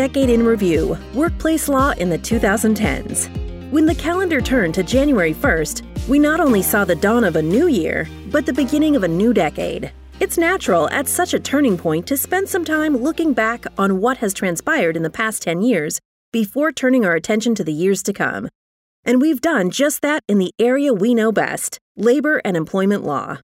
decade in review workplace law in the 2010s. When the calendar turned to January 1st, we not only saw the dawn of a new year, but the beginning of a new decade. It's natural at such a turning point to spend some time looking back on what has transpired in the past 10 years before turning our attention to the years to come. And we've done just that in the area we know best labor and employment law.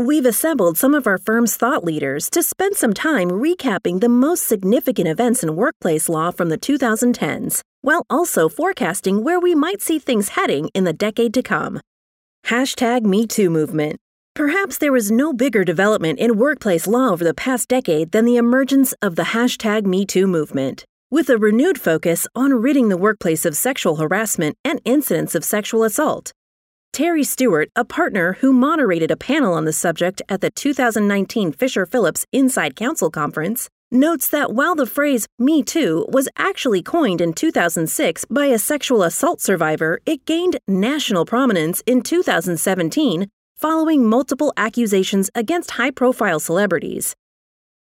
We've assembled some of our firm's thought leaders to spend some time recapping the most significant events in workplace law from the 2010s, while also forecasting where we might see things heading in the decade to come. Hashtag MeToo movement. Perhaps there was no bigger development in workplace law over the past decade than the emergence of the hashtag MeToo movement, with a renewed focus on ridding the workplace of sexual harassment and incidents of sexual assault. Terry Stewart, a partner who moderated a panel on the subject at the 2019 Fisher Phillips Inside Counsel Conference, notes that while the phrase Me Too was actually coined in 2006 by a sexual assault survivor, it gained national prominence in 2017 following multiple accusations against high profile celebrities.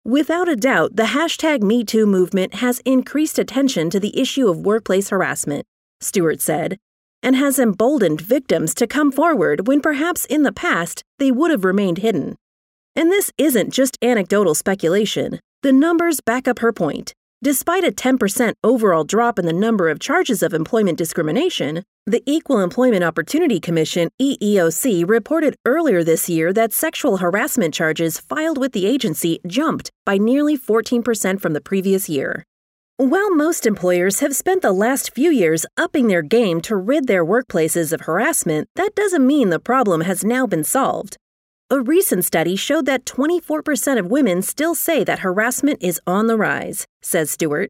Without a doubt, the hashtag MeToo movement has increased attention to the issue of workplace harassment, Stewart said, and has emboldened victims to come forward when perhaps in the past they would have remained hidden. And this isn't just anecdotal speculation. The numbers back up her point. Despite a 10% overall drop in the number of charges of employment discrimination, the Equal Employment Opportunity Commission EEOC reported earlier this year that sexual harassment charges filed with the agency jumped by nearly 14% from the previous year. While most employers have spent the last few years upping their game to rid their workplaces of harassment, that doesn't mean the problem has now been solved. A recent study showed that 24% of women still say that harassment is on the rise, says Stewart.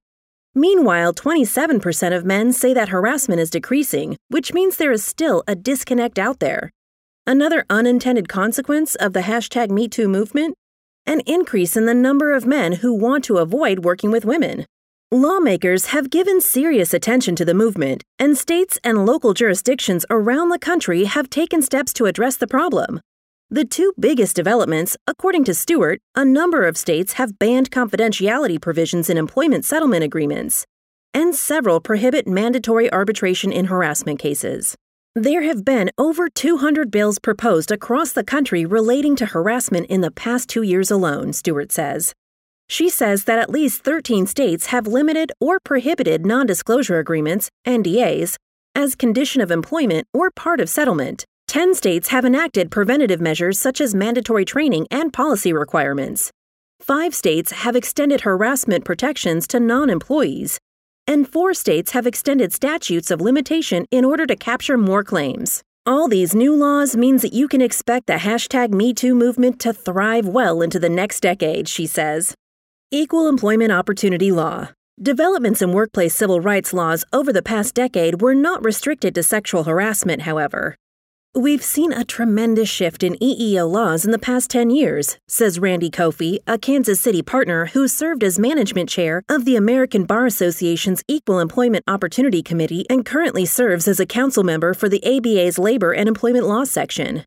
Meanwhile, 27% of men say that harassment is decreasing, which means there is still a disconnect out there. Another unintended consequence of the hashtag MeToo movement? An increase in the number of men who want to avoid working with women. Lawmakers have given serious attention to the movement, and states and local jurisdictions around the country have taken steps to address the problem. The two biggest developments, according to Stewart, a number of states have banned confidentiality provisions in employment settlement agreements, and several prohibit mandatory arbitration in harassment cases. There have been over 200 bills proposed across the country relating to harassment in the past two years alone, Stewart says. She says that at least 13 states have limited or prohibited non disclosure agreements, NDAs, as condition of employment or part of settlement. 10 states have enacted preventative measures such as mandatory training and policy requirements. Five states have extended harassment protections to non employees. And four states have extended statutes of limitation in order to capture more claims. All these new laws means that you can expect the hashtag MeToo movement to thrive well into the next decade, she says. Equal Employment Opportunity Law. Developments in workplace civil rights laws over the past decade were not restricted to sexual harassment, however. We've seen a tremendous shift in EEO laws in the past 10 years, says Randy Coffey, a Kansas City partner who served as management chair of the American Bar Association's Equal Employment Opportunity Committee and currently serves as a council member for the ABA's Labor and Employment Law section.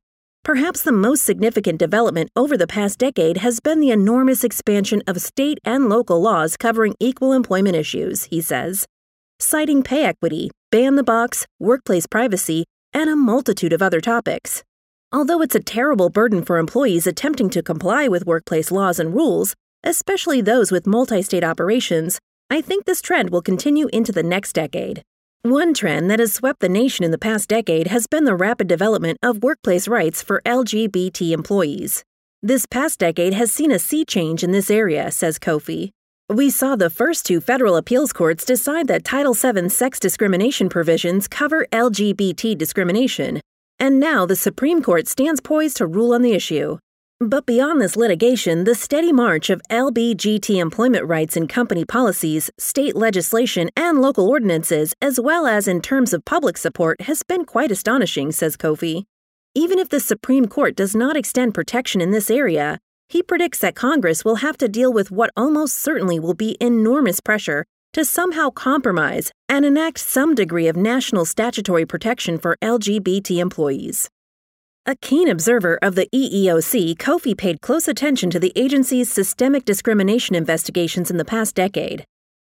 Perhaps the most significant development over the past decade has been the enormous expansion of state and local laws covering equal employment issues, he says, citing pay equity, ban the box, workplace privacy, and a multitude of other topics. Although it's a terrible burden for employees attempting to comply with workplace laws and rules, especially those with multi state operations, I think this trend will continue into the next decade. One trend that has swept the nation in the past decade has been the rapid development of workplace rights for LGBT employees. This past decade has seen a sea change in this area, says Coffey. We saw the first two federal appeals courts decide that Title VII sex discrimination provisions cover LGBT discrimination, and now the Supreme Court stands poised to rule on the issue. But beyond this litigation, the steady march of LBGT employment rights in company policies, state legislation, and local ordinances, as well as in terms of public support, has been quite astonishing, says Coffey. Even if the Supreme Court does not extend protection in this area, he predicts that Congress will have to deal with what almost certainly will be enormous pressure to somehow compromise and enact some degree of national statutory protection for LGBT employees. A keen observer of the EEOC, Coffey paid close attention to the agency's systemic discrimination investigations in the past decade.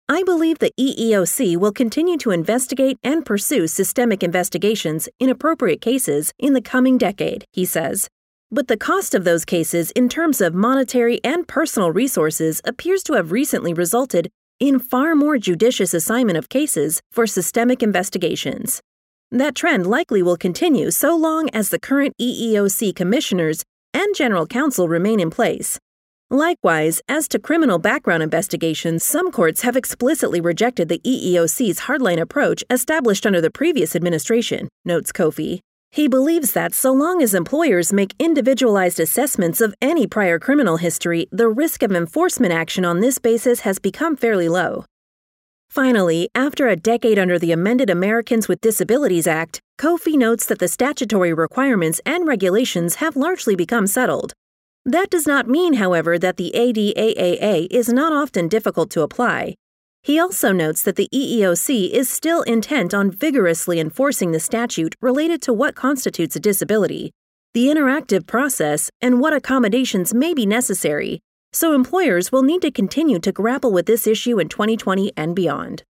I believe the EEOC will continue to investigate and pursue systemic investigations in appropriate cases in the coming decade, he says. But the cost of those cases in terms of monetary and personal resources appears to have recently resulted in far more judicious assignment of cases for systemic investigations. That trend likely will continue so long as the current EEOC commissioners and general counsel remain in place. Likewise, as to criminal background investigations, some courts have explicitly rejected the EEOC's hardline approach established under the previous administration, notes Coffey. He believes that so long as employers make individualized assessments of any prior criminal history, the risk of enforcement action on this basis has become fairly low. Finally, after a decade under the amended Americans with Disabilities Act, Coffey notes that the statutory requirements and regulations have largely become settled. That does not mean, however, that the ADAAA is not often difficult to apply. He also notes that the EEOC is still intent on vigorously enforcing the statute related to what constitutes a disability, the interactive process, and what accommodations may be necessary, so employers will need to continue to grapple with this issue in 2020 and beyond.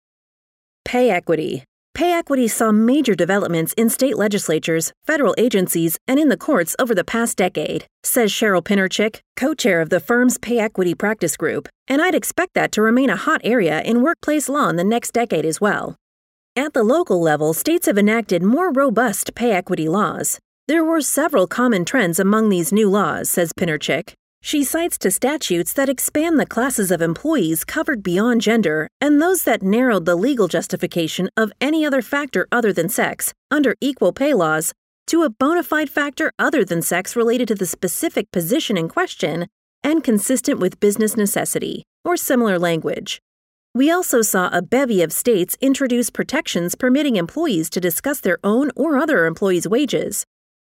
Pay equity. Pay equity saw major developments in state legislatures, federal agencies, and in the courts over the past decade, says Cheryl Pinarchick, co chair of the firm's Pay Equity Practice Group, and I'd expect that to remain a hot area in workplace law in the next decade as well. At the local level, states have enacted more robust pay equity laws. There were several common trends among these new laws, says Pinarchick, she cites to statutes that expand the classes of employees covered beyond gender and those that narrowed the legal justification of any other factor other than sex, under equal pay laws, to a bona fide factor other than sex related to the specific position in question and consistent with business necessity, or similar language. We also saw a bevy of states introduce protections permitting employees to discuss their own or other employees' wages,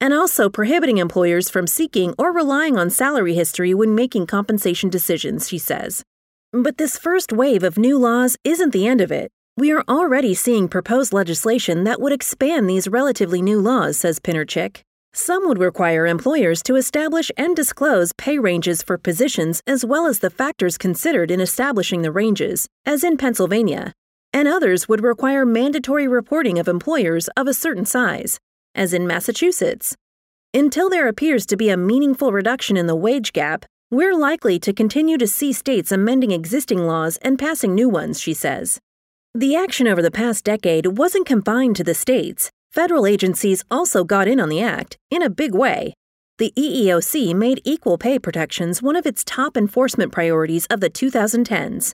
and also prohibiting employers from seeking or relying on salary history when making compensation decisions, she says. But this first wave of new laws isn't the end of it. We are already seeing proposed legislation that would expand these relatively new laws, says Pinarchick. Some would require employers to establish and disclose pay ranges for positions as well as the factors considered in establishing the ranges, as in Pennsylvania. And others would require mandatory reporting of employers of a certain size, as in Massachusetts. Until there appears to be a meaningful reduction in the wage gap, we're likely to continue to see states amending existing laws and passing new ones, she says. The action over the past decade wasn't confined to the states. Federal agencies also got in on the act, in a big way. The EEOC made equal pay protections one of its top enforcement priorities of the 2010s.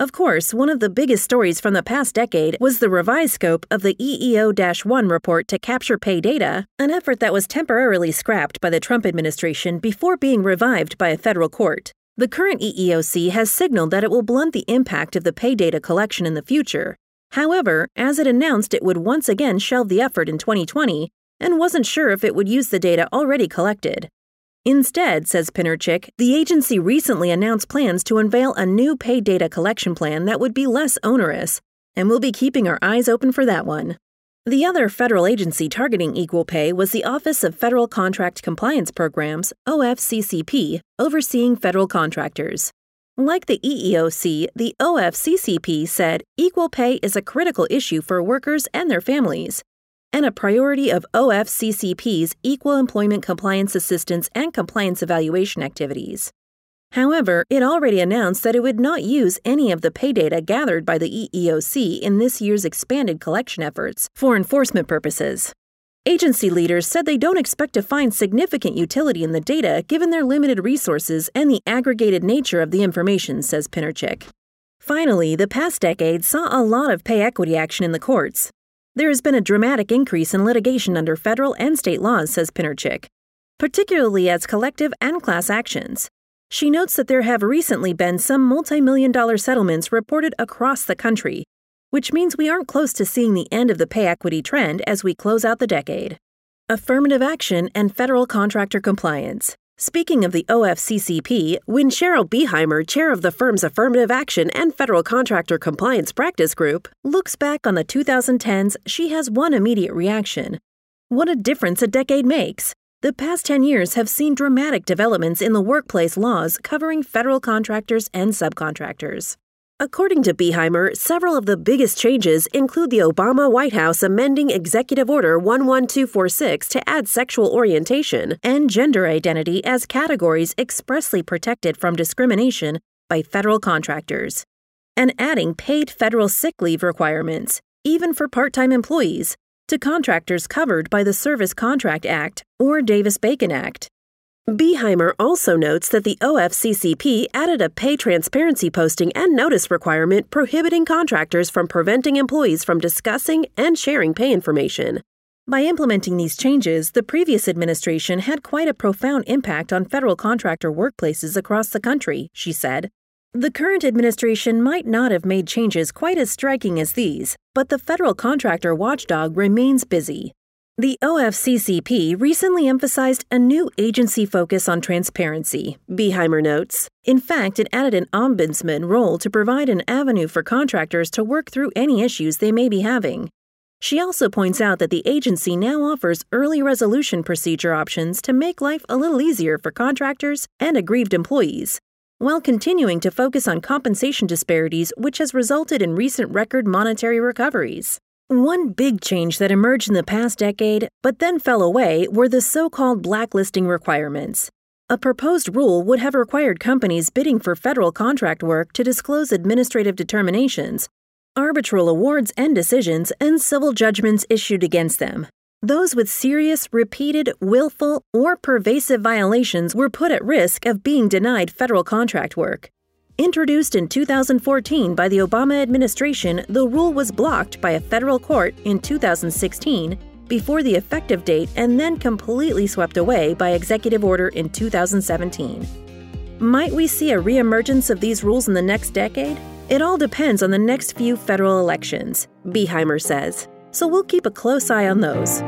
Of course, one of the biggest stories from the past decade was the revised scope of the EEO 1 report to capture pay data, an effort that was temporarily scrapped by the Trump administration before being revived by a federal court. The current EEOC has signaled that it will blunt the impact of the pay data collection in the future. However, as it announced it would once again shelve the effort in 2020 and wasn't sure if it would use the data already collected. Instead, says Pinarchick, the agency recently announced plans to unveil a new pay data collection plan that would be less onerous, and we'll be keeping our eyes open for that one. The other federal agency targeting equal pay was the Office of Federal Contract Compliance Programs, OFCCP, overseeing federal contractors. Like the EEOC, the OFCCP said equal pay is a critical issue for workers and their families, and a priority of OFCCP's Equal Employment Compliance Assistance and Compliance Evaluation activities. However, it already announced that it would not use any of the pay data gathered by the EEOC in this year's expanded collection efforts for enforcement purposes. Agency leaders said they don't expect to find significant utility in the data given their limited resources and the aggregated nature of the information, says Pinarchick. Finally, the past decade saw a lot of pay equity action in the courts, there has been a dramatic increase in litigation under federal and state laws, says Pinarchick, particularly as collective and class actions. She notes that there have recently been some multi million dollar settlements reported across the country, which means we aren't close to seeing the end of the pay equity trend as we close out the decade. Affirmative action and federal contractor compliance. Speaking of the OFCCP, when Cheryl Behymer, chair of the firm's Affirmative Action and Federal Contractor Compliance Practice Group, looks back on the 2010s, she has one immediate reaction. What a difference a decade makes! The past 10 years have seen dramatic developments in the workplace laws covering federal contractors and subcontractors. According to Behymer, several of the biggest changes include the Obama White House amending Executive Order 11246 to add sexual orientation and gender identity as categories expressly protected from discrimination by federal contractors, and adding paid federal sick leave requirements, even for part time employees, to contractors covered by the Service Contract Act or Davis Bacon Act. Behymer also notes that the OFCCP added a pay transparency posting and notice requirement prohibiting contractors from preventing employees from discussing and sharing pay information. By implementing these changes, the previous administration had quite a profound impact on federal contractor workplaces across the country, she said. The current administration might not have made changes quite as striking as these, but the federal contractor watchdog remains busy. The OFCCP recently emphasized a new agency focus on transparency, Behymer notes. In fact, it added an ombudsman role to provide an avenue for contractors to work through any issues they may be having. She also points out that the agency now offers early resolution procedure options to make life a little easier for contractors and aggrieved employees, while continuing to focus on compensation disparities, which has resulted in recent record monetary recoveries. One big change that emerged in the past decade, but then fell away, were the so called blacklisting requirements. A proposed rule would have required companies bidding for federal contract work to disclose administrative determinations, arbitral awards and decisions, and civil judgments issued against them. Those with serious, repeated, willful, or pervasive violations were put at risk of being denied federal contract work. Introduced in 2014 by the Obama administration, the rule was blocked by a federal court in 2016 before the effective date and then completely swept away by executive order in 2017. Might we see a reemergence of these rules in the next decade? It all depends on the next few federal elections, Behymer says, so we'll keep a close eye on those.